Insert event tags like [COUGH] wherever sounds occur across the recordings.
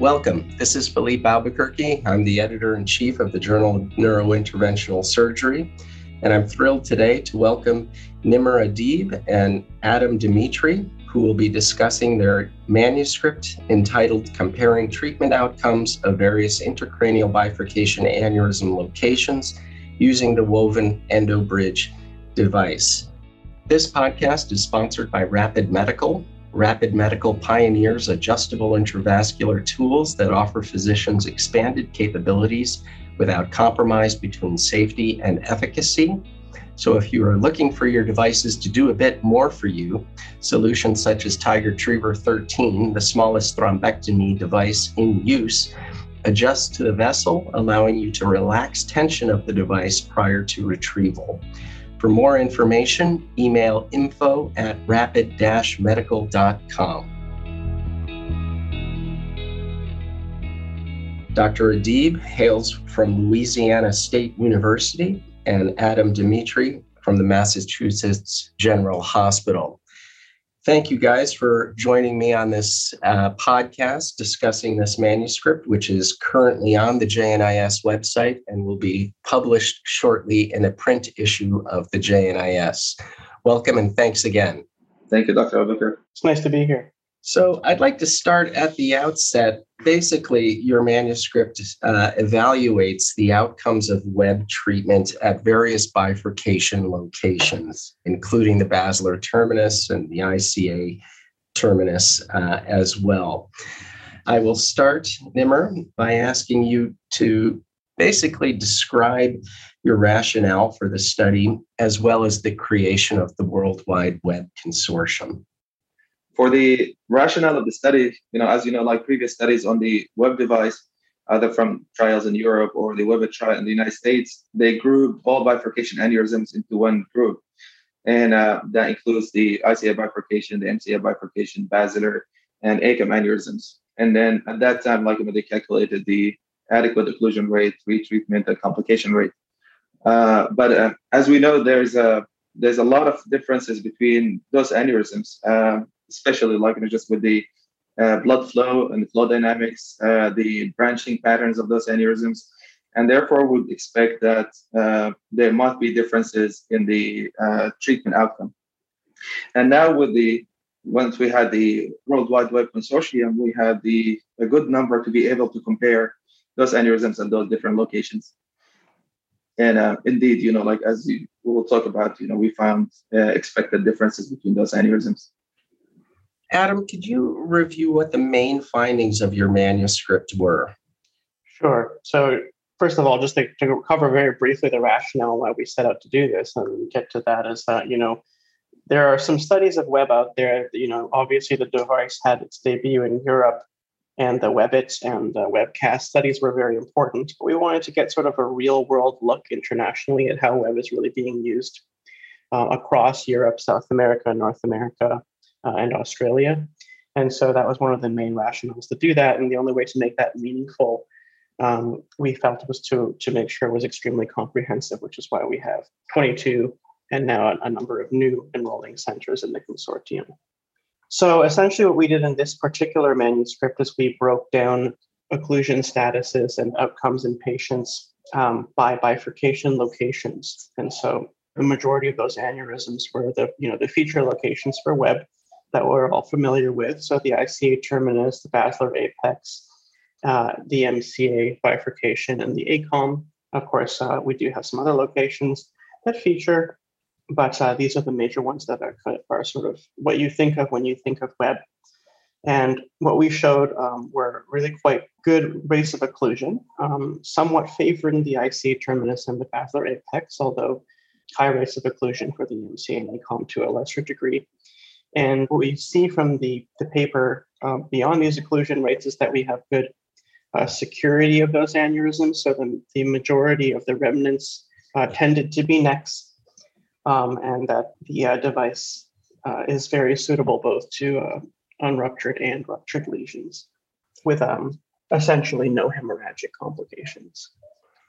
Welcome. This is Felipe Albuquerque. I'm the editor in chief of the Journal of Neurointerventional Surgery. And I'm thrilled today to welcome Nimer Adeeb and Adam Dmytriw, who will be discussing their manuscript entitled Comparing Treatment Outcomes of Various Intracranial Bifurcation Aneurysm Locations Using the Woven EndoBridge Device. This podcast is sponsored by Rapid Medical, Rapid Medical pioneers adjustable intravascular tools that offer physicians expanded capabilities without compromise between safety and efficacy. So, if you are looking for your devices to do a bit more for you, solutions such as Tigertriever 13, the smallest thrombectomy device in use, adjust to the vessel, allowing you to relax tension of the device prior to retrieval. For more information, email info at rapid medical.com. Dr. Adeeb hails from Louisiana State University and Adam Dmytriw from the Massachusetts General Hospital. Thank you guys for joining me on this uh, podcast discussing this manuscript, which is currently on the JNIS website and will be published shortly in a print issue of the JNIS. Welcome and thanks again. Thank you, Dr. Albuquerque. It's nice to be here. So, I'd like to start at the outset. Basically, your manuscript uh, evaluates the outcomes of web treatment at various bifurcation locations, including the basilar terminus and the ICA terminus uh, as well. I will start, Nimer, by asking you to basically describe your rationale for the study as well as the creation of the World Wide Web Consortium for the rationale of the study, you know, as you know, like previous studies on the web device, either from trials in Europe or the web trial in the United States, they grouped all bifurcation aneurysms into one group. And uh, that includes the ICA bifurcation, the MCA bifurcation, basilar, and ACOM aneurysms. And then at that time, like they calculated the adequate occlusion rate, retreatment, and complication rate. Uh, but uh, as we know, there's a there's a lot of differences between those aneurysms. Um, especially like you know, just with the uh, blood flow and the flow dynamics, uh, the branching patterns of those aneurysms, and therefore would expect that uh, there might be differences in the uh, treatment outcome. And now with the once we had the World Wide Web Consortium, we had the a good number to be able to compare those aneurysms at those different locations. And uh, indeed, you know, like as you, we will talk about, you know, we found uh, expected differences between those aneurysms. Adam, could you review what the main findings of your manuscript were? Sure. So, first of all, just to, to cover very briefly the rationale why we set out to do this and get to that is that, you know, there are some studies of web out there. You know, obviously the device had its debut in Europe and the WebIT and the webcast studies were very important. But we wanted to get sort of a real world look internationally at how web is really being used uh, across Europe, South America, North America, uh, and Australia. And so that was one of the main rationales to do that. And the only way to make that meaningful, um, we felt was to, to make sure it was extremely comprehensive, which is why we have 22 and now a, a number of new enrolling centers in the consortium. So essentially, what we did in this particular manuscript is we broke down occlusion statuses and outcomes in patients um, by bifurcation locations. And so the majority of those aneurysms were the, you know, the feature locations for web that we're all familiar with. So the ICA terminus, the basilar apex, uh, the MCA bifurcation, and the ACOM. Of course, uh, we do have some other locations that feature, but uh, these are the major ones that are, are sort of what you think of when you think of web. And what we showed um, were really quite good rates of occlusion, um, somewhat favoring the ICA terminus and the basilar apex, although high rates of occlusion for the MCA and ACOM to a lesser degree. And what we see from the, the paper uh, beyond these occlusion rates is that we have good uh, security of those aneurysms. So the, the majority of the remnants uh, tended to be necks, um, and that the uh, device uh, is very suitable both to uh, unruptured and ruptured lesions with um, essentially no hemorrhagic complications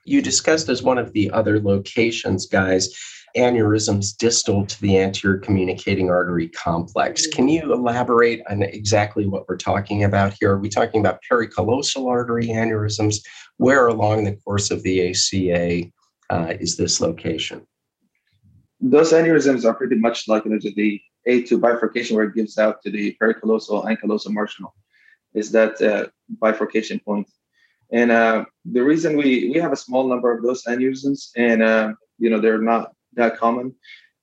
you discussed as one of the other locations, guys, aneurysms distal to the anterior communicating artery complex. Can you elaborate on exactly what we're talking about here? Are we talking about pericallosal artery aneurysms? Where along the course of the ACA uh, is this location? Those aneurysms are pretty much like you know, the A2 bifurcation where it gives out to the pericallosal and callosal marginal. Is that uh, bifurcation point? And uh, the reason we we have a small number of those aneurysms, and uh, you know they're not that common.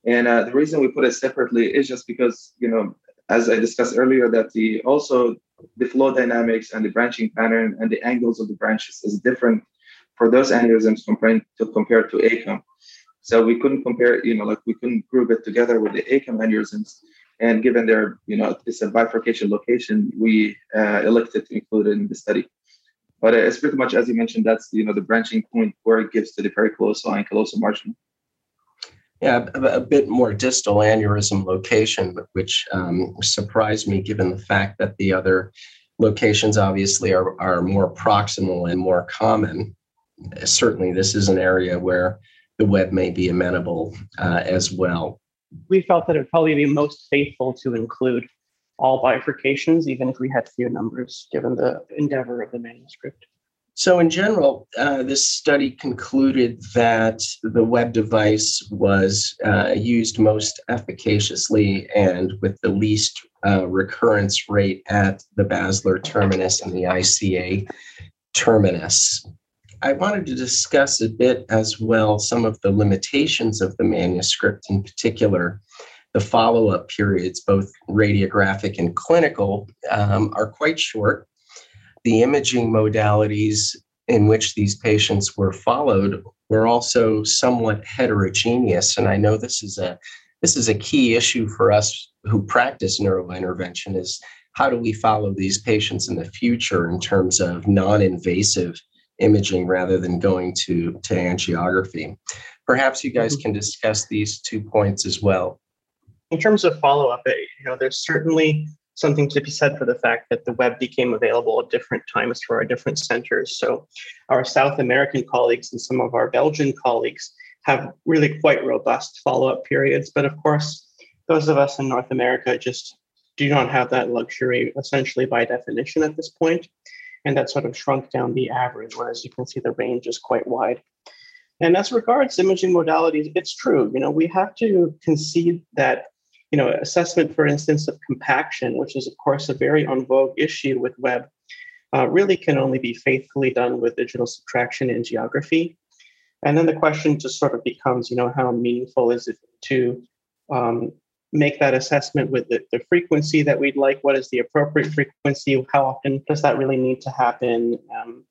And uh, the reason we put it separately is just because you know, as I discussed earlier, that the also the flow dynamics and the branching pattern and the angles of the branches is different for those aneurysms compared to compared to ACOM. So we couldn't compare, you know, like we couldn't group it together with the ACOM aneurysms. And given their, you know, it's a bifurcation location, we uh, elected to include it in the study. But it's pretty much, as you mentioned, that's you know the branching point where it gives to the pericallosal and callosal marginal. Yeah, a, a, bit more distal aneurysm location, which um, surprised me given the fact that the other locations obviously are, are more proximal and more common. Certainly, this is an area where the web may be amenable uh, as well. We felt that it would probably be most faithful to include all bifurcations, even if we had few numbers, given the endeavor of the manuscript. So, in general, uh, this study concluded that the web device was uh, used most efficaciously and with the least uh, recurrence rate at the basilar terminus and the ICA terminus. I wanted to discuss a bit as well some of the limitations of the manuscript, in particular, the follow up periods, both radiographic and clinical, um, are quite short. The imaging modalities in which these patients were followed were also somewhat heterogeneous and i know this is a this is a key issue for us who practice neurointervention is how do we follow these patients in the future in terms of non-invasive imaging rather than going to, to angiography? Perhaps you guys mm-hmm. can discuss these two points as well in terms of follow-up eh, you know there's certainly something to be said for the fact that the web became available at different times for our different centers. So, our South American colleagues and some of our Belgian colleagues have really quite robust follow up periods. But of course, those of us in North America just do not have that luxury, essentially by definition at this point. And that sort of shrunk down the average, whereas you can see the range is quite wide. And as regards imaging modalities, it's true. You know, we have to concede that you know, assessment, for instance, of compaction, which is, of course, a very on vogue issue with web, uh, really can only be faithfully done with digital subtraction angiography. And then the question just sort of becomes, you know, how meaningful is it to um, make that assessment with the, the, frequency that we'd like? What is the appropriate frequency? How often does that really need to happen? Um,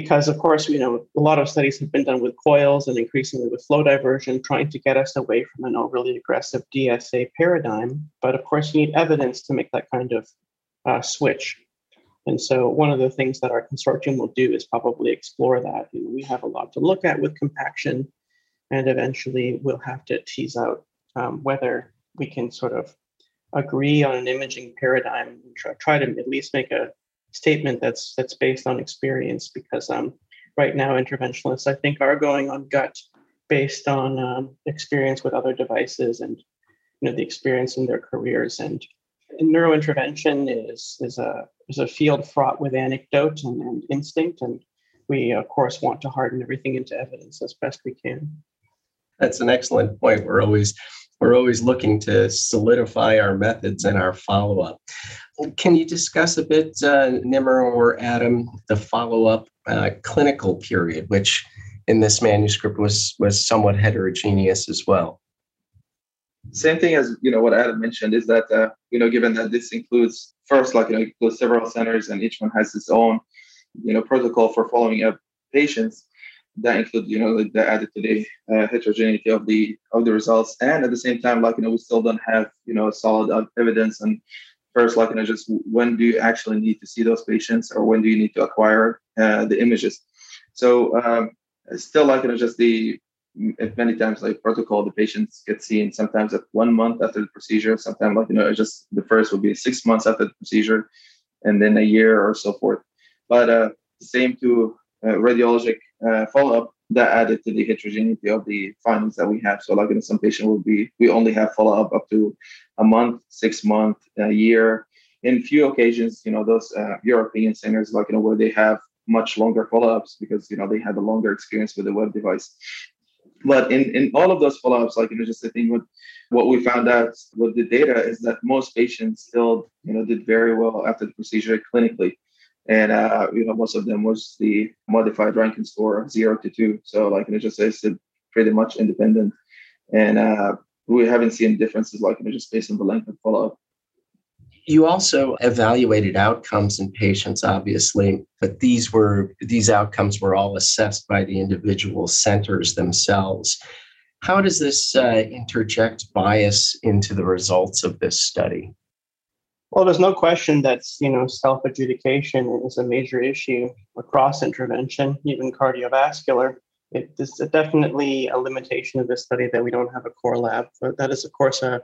because of course you know a lot of studies have been done with coils and increasingly with flow diversion trying to get us away from an overly aggressive dsa paradigm. But of course you need evidence to make that kind of uh, switch. And so one of the things that our consortium will do is probably explore that. You know, we have a lot to look at with compaction and eventually we'll have to tease out um, whether we can sort of agree on an imaging paradigm and try, try to at least make a statement that's that's based on experience because um, right now interventionalists I think are going on gut based on um, experience with other devices and you know the experience in their careers. And, and neurointervention is is a is a field fraught with anecdote and, and instinct. And we of course want to harden everything into evidence as best we can. That's an excellent point. We're always we're always looking to solidify our methods and our follow up. Can you discuss a bit, uh, Nimer or Adam, the follow up uh, clinical period, which in this manuscript was was somewhat heterogeneous as well? Same thing as you know what Adam mentioned is that uh, you know given that this includes first like you know includes several centers and each one has its own you know protocol for following up patients that include you know the added to the uh, heterogeneity of the of the results and at the same time like you know we still don't have you know solid evidence and first like you know just when do you actually need to see those patients or when do you need to acquire uh, the images? So um, still like you know just the many times like protocol the patients get seen sometimes at one month after the procedure sometimes like you know just the first will be six months after the procedure and then a year or so forth. But uh same to uh, radiologic uh, follow-up that added to the heterogeneity of the findings that we have. So, like in some patient will be, we only have follow up up to a month, six month, a year. In few occasions, you know, those uh, European centers, like you know, where they have much longer follow ups because you know they had a longer experience with the web device. But in, in all of those follow ups, like you know, just the thing with what we found out with the data is that most patients still, you know, did very well after the procedure clinically and uh, you know most of them was the modified Rankin score zero to two. So like it just is pretty much independent, and uh, we haven't seen differences like it just based on the length of follow up. You also evaluated outcomes in patients, obviously, but these were these outcomes were all assessed by the individual centers themselves. How does this uh, interject bias into the results of this study? Well, there's no question that you know self adjudication is a major issue across intervention, even cardiovascular. It is definitely a limitation of this study that we don't have a core lab. But that is, of course, a,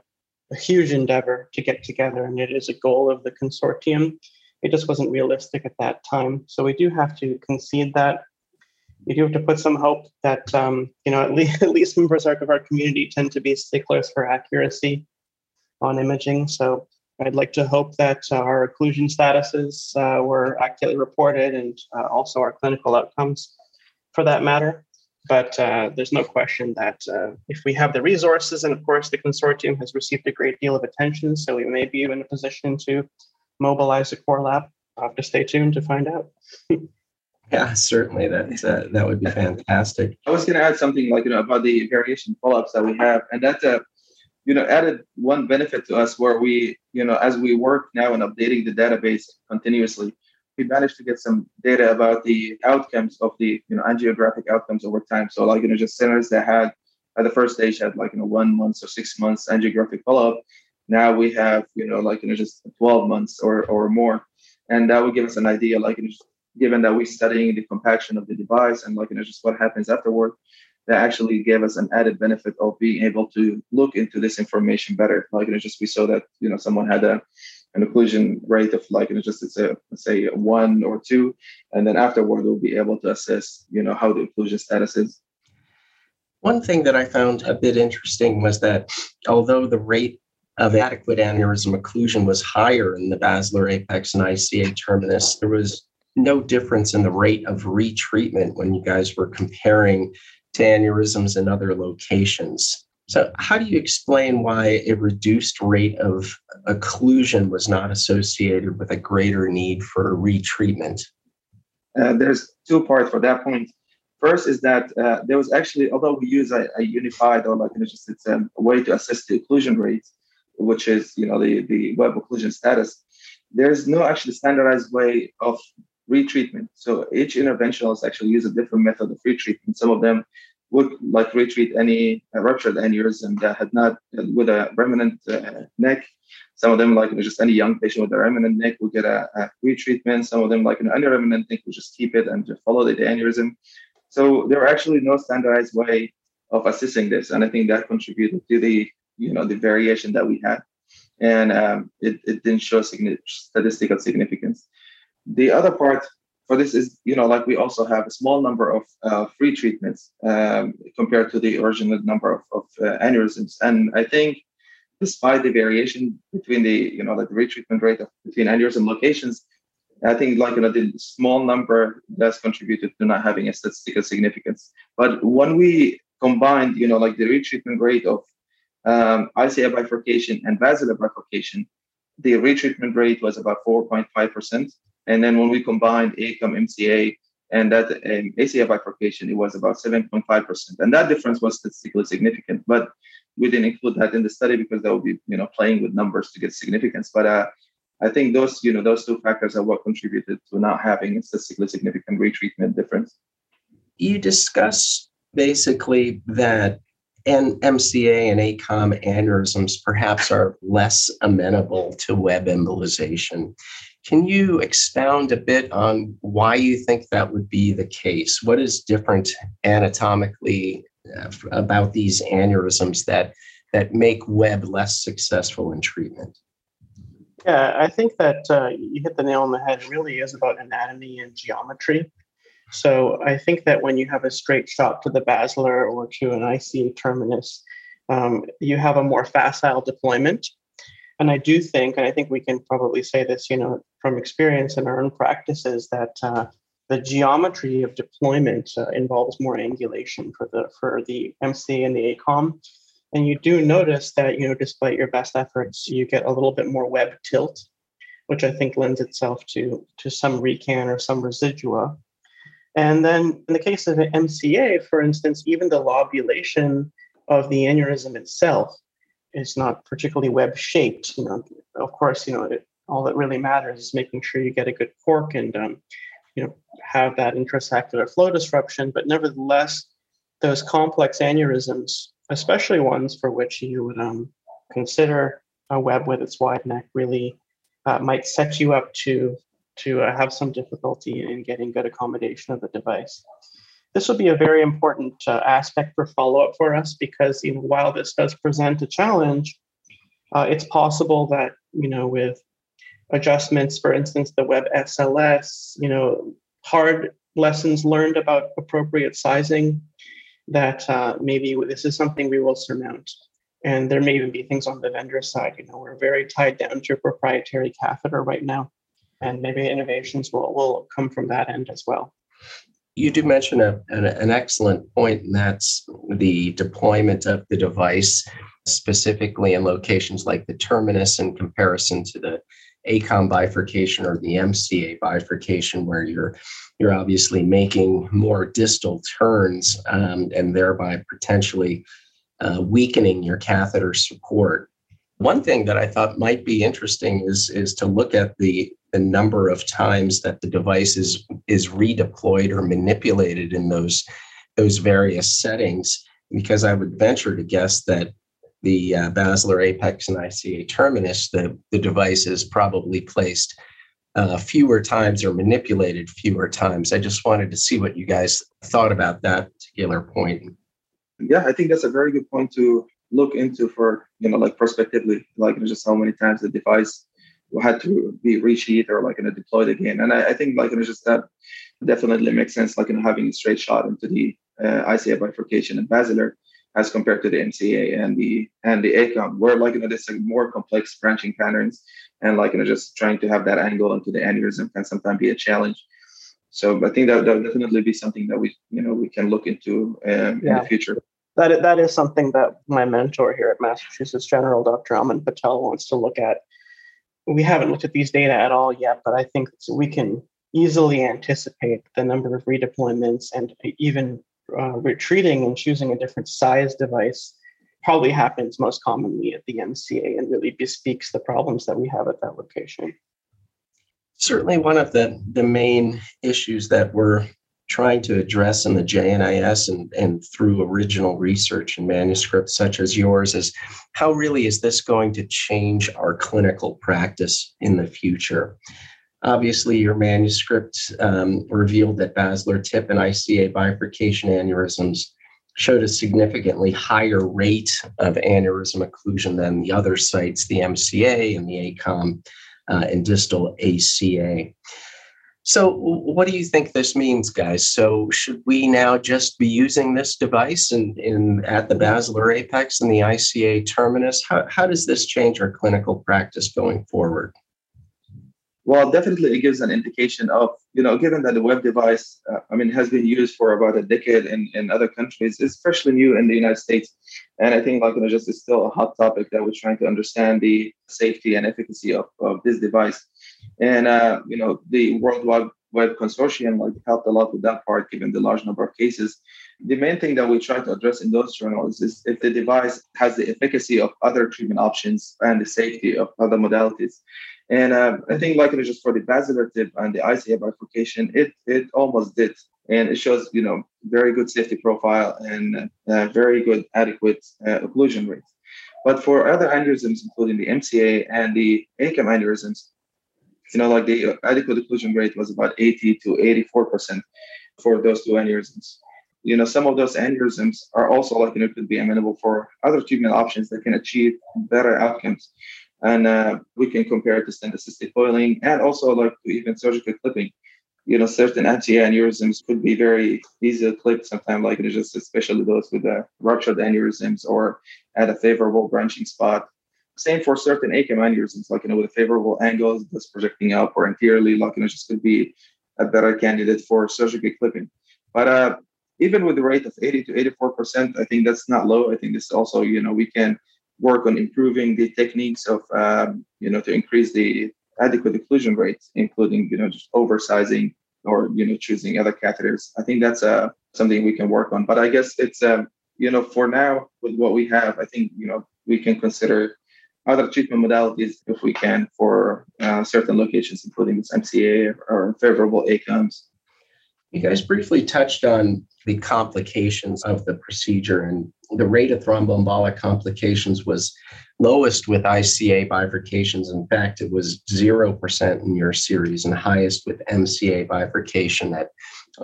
a huge endeavor to get together, and it is a goal of the consortium. It just wasn't realistic at that time, so we do have to concede that. We do have to put some hope that um, you know at least [LAUGHS] at least members of our community tend to be sticklers for accuracy on imaging. So I'd like to hope that uh, our occlusion statuses uh, were accurately reported and uh, also our clinical outcomes for that matter. But uh, there's no question that uh, if we have the resources, and of course the consortium has received a great deal of attention, so we may be in a position to mobilize a core lab. I'll have to stay tuned to find out. [LAUGHS] yeah, certainly that uh, that would be fantastic. I was going to add something like you know about the variation follow-ups that we have, and that's a you know added one benefit to us where we you know as we work now in updating the database continuously we managed to get some data about the outcomes of the you know angiographic outcomes over time. So like you know just centers that had at the first stage had like you know one month or six months angiographic follow-up. Now we have you know like you know just 12 months or or more. And that would give us an idea like you know, given that we're studying the compaction of the device and like you know just what happens afterward that actually gave us an added benefit of being able to look into this information better. Like, it just we saw that you know someone had a an occlusion rate of like you know just it's a say one or two, and then afterward we'll be able to assess you know how the occlusion status is. One thing that I found a bit interesting was that although the rate of adequate aneurysm occlusion was higher in the basilar apex and ICA terminus, there was no difference in the rate of retreatment when you guys were comparing to aneurysms in other locations. So, how do you explain why a reduced rate of occlusion was not associated with a greater need for retreatment? Uh, there's two parts for that point. First is that uh, there was actually, although we use a, a unified or like just it's um, way to assess the occlusion rate, which is you know the the web occlusion status. There's no actually standardized way of retreatment. So each interventionalist actually use a different method of retreatment. Some of them would like retreat any uh, ruptured aneurysm that had not uh, with a remnant uh, neck. Some of them, like just any young patient with a remnant neck, would get a, a retreatment. Some of them, like an under-remnant neck, would just keep it and just follow the, the aneurysm. So there are actually no standardized way of assessing this, and I think that contributed to the you know the variation that we had, and um, it, it didn't show statistical significance. The other part for this is, you know, like we also have a small number of uh, retreatments um, compared to the original number of, of uh, aneurysms. And I think despite the variation between the, you know, like the retreatment rate of between aneurysm locations, I think like you know, the small number does contributed to not having a statistical significance. But when we combined, you know, like the retreatment rate of um, ICA bifurcation and basilar bifurcation, the retreatment rate was about 4.5%. And then when we combined ACOM, MCA, and that um, ACA bifurcation, it was about 7.5%. And that difference was statistically significant, but we didn't include that in the study because that would be, you know, playing with numbers to get significance. But uh, I think those, you know, those two factors are what contributed to not having a statistically significant retreatment difference. You discuss basically that and MCA and ACOM aneurysms perhaps are less amenable to web embolization. Can you expound a bit on why you think that would be the case? What is different anatomically uh, about these aneurysms that that make web less successful in treatment? Yeah, I think that uh, you hit the nail on the head. It really is about anatomy and geometry. So I think that when you have a straight shot to the basilar or to an ICA terminus, um, you have a more facile deployment. And I do think, and I think we can probably say this, you know, from experience in our own practices, that uh, the geometry of deployment uh, involves more angulation for the for the MC and the ACOM. And you do notice that, you know, despite your best efforts, you get a little bit more web tilt, which I think lends itself to to some recan or some residua. And then in the case of the MCA, for instance, even the lobulation of the aneurysm itself is not particularly web shaped. You know, of course, you know, it, all that really matters is making sure you get a good cork and um, you know have that intrasaccular flow disruption. But nevertheless, those complex aneurysms, especially ones for which you would um, consider a web with its wide neck, really uh, might set you up to to uh, have some difficulty in getting good accommodation of the device. This will be a very important uh, aspect for follow up for us because you know, while this does present a challenge, uh, it's possible that you know with adjustments, for instance, the Web SLS, you know, hard lessons learned about appropriate sizing, that uh, maybe this is something we will surmount. And there may even be things on the vendor side. You know, we're very tied down to a proprietary catheter right now and maybe innovations will, will come from that end as well. You do mention a, an, an excellent point, and that's the deployment of the device, specifically in locations like the terminus in comparison to the ACOM bifurcation or the MCA bifurcation, where you're you're obviously making more distal turns um, and thereby potentially uh, weakening your catheter support. One thing that I thought might be interesting is is to look at the the number of times that the device is is redeployed or manipulated in those those various settings because I would venture to guess that the uh, apex and ICA terminus, the, the device is probably placed uh, fewer times or manipulated fewer times. I just wanted to see what you guys thought about that particular point. Yeah, I think that's a very good point to look into for, you know, like prospectively, like just how many times the device had to be resheathed or like you know deployed again. And I, I think like you know just that definitely makes sense, like you know having a straight shot into the uh, ICA bifurcation and basilar as compared to the MCA and the and the ACOM, where like you know there's like more complex branching patterns and like you know just trying to have that angle into the aneurysm can sometimes be a challenge. So I think that that would definitely be something that we you know we can look into um, yeah. in the future. That, that is something that my mentor here at Massachusetts General, Dr. Aman Patel, wants to look at we haven't looked at these data at all yet, but I think we can easily anticipate the number of redeployments and even uh, retreating and choosing a different size device probably happens most commonly at the MCA and really bespeaks the problems that we have at that location. Certainly, one of the, the main issues that we're trying to address in the JNIS and, and through original research and manuscripts such as yours is how really is this going to change our clinical practice in the future? Obviously, your manuscript um, revealed that basilar tip and ICA bifurcation aneurysms showed a significantly higher rate of aneurysm occlusion than the other sites, the MCA and the ACOM uh, and distal ACA. So, what do you think this means, guys? So, should we now just be using this device in, in at the basilar apex and the ICA terminus? How, how does this change our clinical practice going forward? Well, definitely, it gives an indication of you know, given that the web device, uh, I mean, has been used for about a decade in, in other countries, it's freshly new in the United States, and I think like you know, just is still a hot topic that we're trying to understand the safety and efficacy of, of this device. And uh, you know, the World Wide Consortium like helped a lot with that part, given the large number of cases. The main thing that we try to address in those journals is if the device has the efficacy of other treatment options and the safety of other modalities. And uh, I think, like was just for the basilar tip and the ICA bifurcation, it it almost did, and it shows you know very good safety profile and uh, very good adequate uh, occlusion rate. But for other aneurysms, including the MCA and the ACOM aneurysms, you know, like the adequate occlusion rate was about 80 to 84% for those two aneurysms. You know, some of those aneurysms are also like, you know, could be amenable for other treatment options that can achieve better outcomes. And uh, we can compare it to assisted coiling and also like to even surgical clipping. you know, certain MCA aneurysms could be very easy to clip sometimes, like just especially those with the ruptured aneurysms or at a favorable branching spot. Same for certain ACOM aneurysms, like, you know, with favorable angles that's projecting up or anteriorly, like, you know, just could be a better candidate for surgical clipping. But uh, even with the rate of 80 to 84%, I think that's not low. I think this also, you know, we can work on improving the techniques of, um, you know, to increase the adequate occlusion rates, including, you know, just oversizing or, you know, choosing other catheters. I think that's uh, something we can work on. But I guess it's, um, you know, for now, with what we have, I think, you know, we can consider other treatment modalities if we can for uh, certain locations, including this MCA or favorable ACOMs. You guys briefly touched on the complications of the procedure, and the rate of thromboembolic complications was lowest with ICA bifurcations. In fact, it was 0% in your series and highest with MCA bifurcation at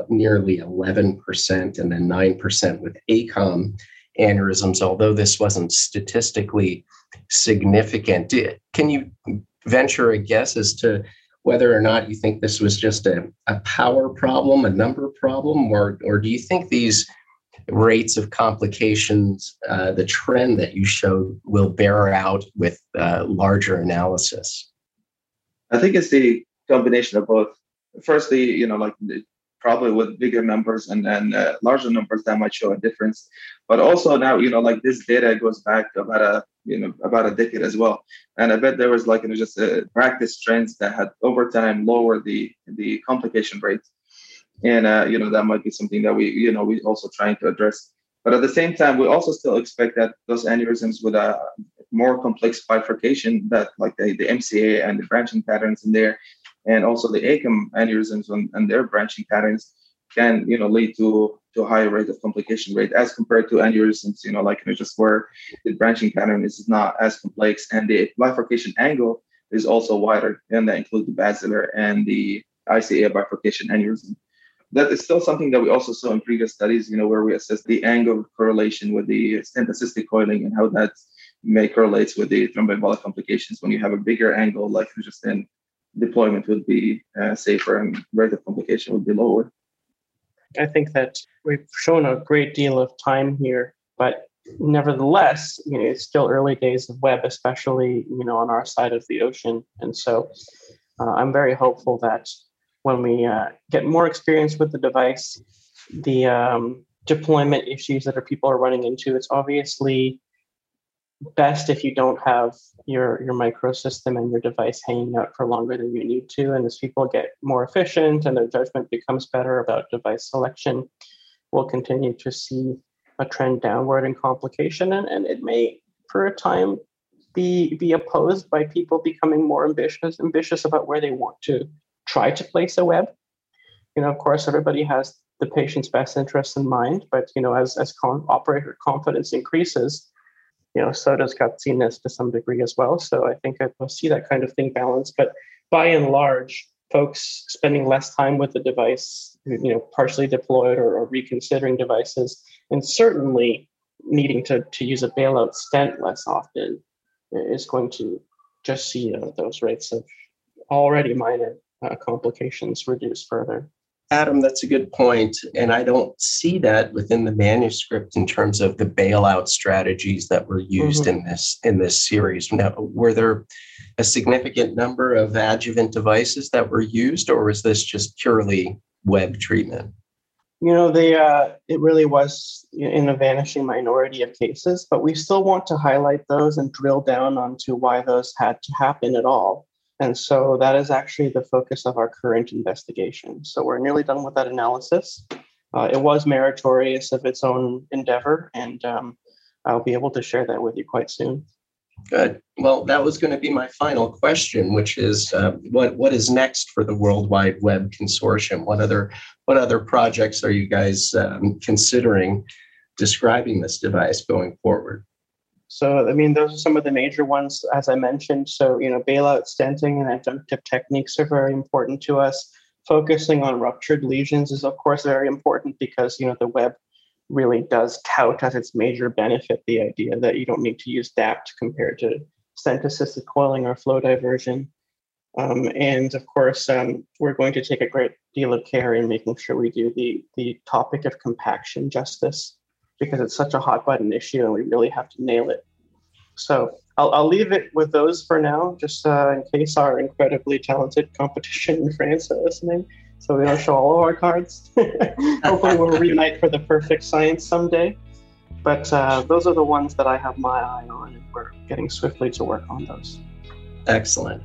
nearly 11% and then 9% with ACOM aneurysms, although this wasn't statistically significant. Can you venture a guess as to whether or not you think this was just a, a power problem, a number problem, or, or do you think these rates of complications, uh, the trend that you showed, will bear out with uh, larger analysis? I think it's the combination of both. Firstly, you know, like probably with bigger numbers and then uh, larger numbers that might show a difference. But also now, you know, like this data goes back about a you know about a decade as well, and I bet there was like you know just a practice trends that had over time lowered the the complication rate, and uh, you know that might be something that we you know we also trying to address. But at the same time, we also still expect that those aneurysms with a more complex bifurcation, that like the, the MCA and the branching patterns in there, and also the ACOM aneurysms and, and their branching patterns can you know lead to to a higher rate of complication rate as compared to aneurysms you know like you know, just where the branching pattern is not as complex and the bifurcation angle is also wider and that include the basilar and the ICA bifurcation aneurysm. That is still something that we also saw in previous studies, you know, where we assess the angle correlation with the stent assisted coiling and how that may correlates with the thromboembolic complications when you have a bigger angle like just in deployment would be uh, safer and rate of complication would be lower. I think that we've shown a great deal of time here, but nevertheless, you know, it's still early days of web, especially you know on our side of the ocean, and so uh, I'm very hopeful that when we uh, get more experience with the device, the um, deployment issues that our people are running into, it's obviously best if you don't have your your microsystem and your device hanging out for longer than you need to. And as people get more efficient and their judgment becomes better about device selection we'll continue to see a trend downward in complication. And, and it may for a time be be opposed by people becoming more ambitious ambitious about where they want to try to place a web. You know of course everybody has the patient's best interests in mind but you know as as con- operator confidence increases you know, so does cutsiness to some degree as well. So I think we'll see that kind of thing balanced. But by and large, folks spending less time with the device, you know, partially deployed or, or reconsidering devices, and certainly needing to, to use a bailout stent less often is going to just see uh, those rates of already minor uh, complications reduce further. Adam, that's a good point. And I don't see that within the manuscript in terms of the bailout strategies that were used mm-hmm. in this in this series. Now, were there a significant number of adjuvant devices that were used, or was this just purely web treatment? You know, they uh, it really was in a vanishing minority of cases, but we still want to highlight those and drill down onto why those had to happen at all. And so that is actually the focus of our current investigation. So we're nearly done with that analysis. Uh, it was meritorious of its own endeavor, and um, I'll be able to share that with you quite soon. Good. Well, that was going to be my final question, which is uh, what what is next for the World Wide Web Consortium? What other what other projects are you guys um, considering describing this device going forward? So, I mean, those are some of the major ones, as I mentioned. So, you know, bailout stenting and adjunctive techniques are very important to us. Focusing on ruptured lesions is, of course, very important because, you know, the web really does tout as its major benefit the idea that you don't need to use DAPT compared to stent assisted coiling or flow diversion. Um, and of course, um, we're going to take a great deal of care in making sure we do the, the topic of compaction justice because it's such a hot button issue and we really have to nail it. So I'll, I'll leave it with those for now, just uh, in case our incredibly talented competition in France are listening. So we don't show all of our cards. [LAUGHS] Hopefully, we'll reunite for the perfect science someday. But uh, those are the ones that I have my eye on, and we're getting swiftly to work on those. Excellent.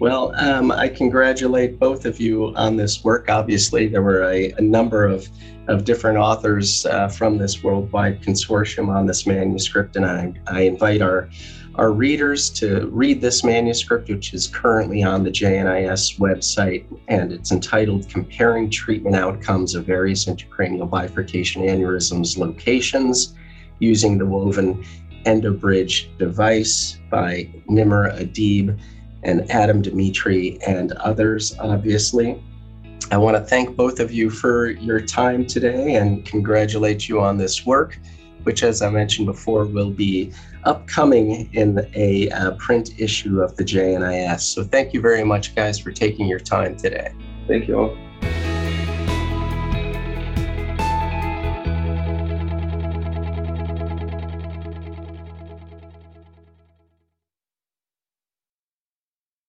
Well, um, I congratulate both of you on this work. Obviously, there were a, a number of, of different authors uh, from this worldwide consortium on this manuscript, and I, I invite our, our readers to read this manuscript, which is currently on the JNIS website, and it's entitled Comparing Treatment Outcomes of Various Intracranial Bifurcation Aneurysms Locations Using the Woven Endobridge Device by Nimer Adeeb and Adam Dmytriw and others, obviously. I want to thank both of you for your time today and congratulate you on this work, which, as I mentioned before, will be upcoming in a uh, print issue of the JNIS. So, thank you very much, guys, for taking your time today. Thank you all.